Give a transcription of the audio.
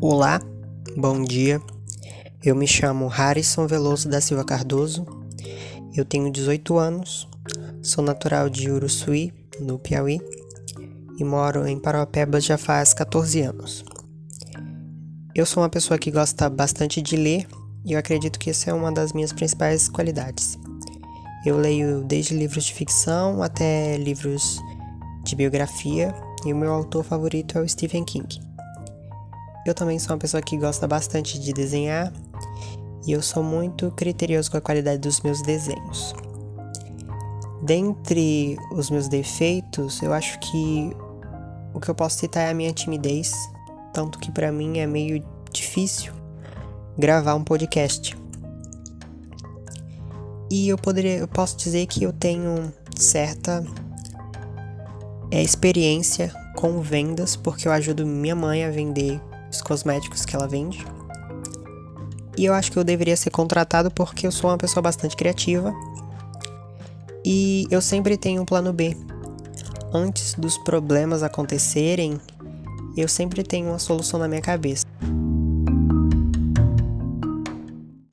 Olá, bom dia. Eu me chamo Harrison Veloso da Silva Cardoso. Eu tenho 18 anos, sou natural de Uruçuí, no Piauí, e moro em Paraupebas já faz 14 anos. Eu sou uma pessoa que gosta bastante de ler e eu acredito que essa é uma das minhas principais qualidades. Eu leio desde livros de ficção até livros de biografia e o meu autor favorito é o Stephen King. Eu também sou uma pessoa que gosta bastante de desenhar e eu sou muito criterioso com a qualidade dos meus desenhos. Dentre os meus defeitos, eu acho que o que eu posso citar é a minha timidez, tanto que para mim é meio difícil gravar um podcast. E eu poderia, eu posso dizer que eu tenho certa é, experiência com vendas, porque eu ajudo minha mãe a vender os cosméticos que ela vende. E eu acho que eu deveria ser contratado porque eu sou uma pessoa bastante criativa. E eu sempre tenho um plano B. Antes dos problemas acontecerem, eu sempre tenho uma solução na minha cabeça.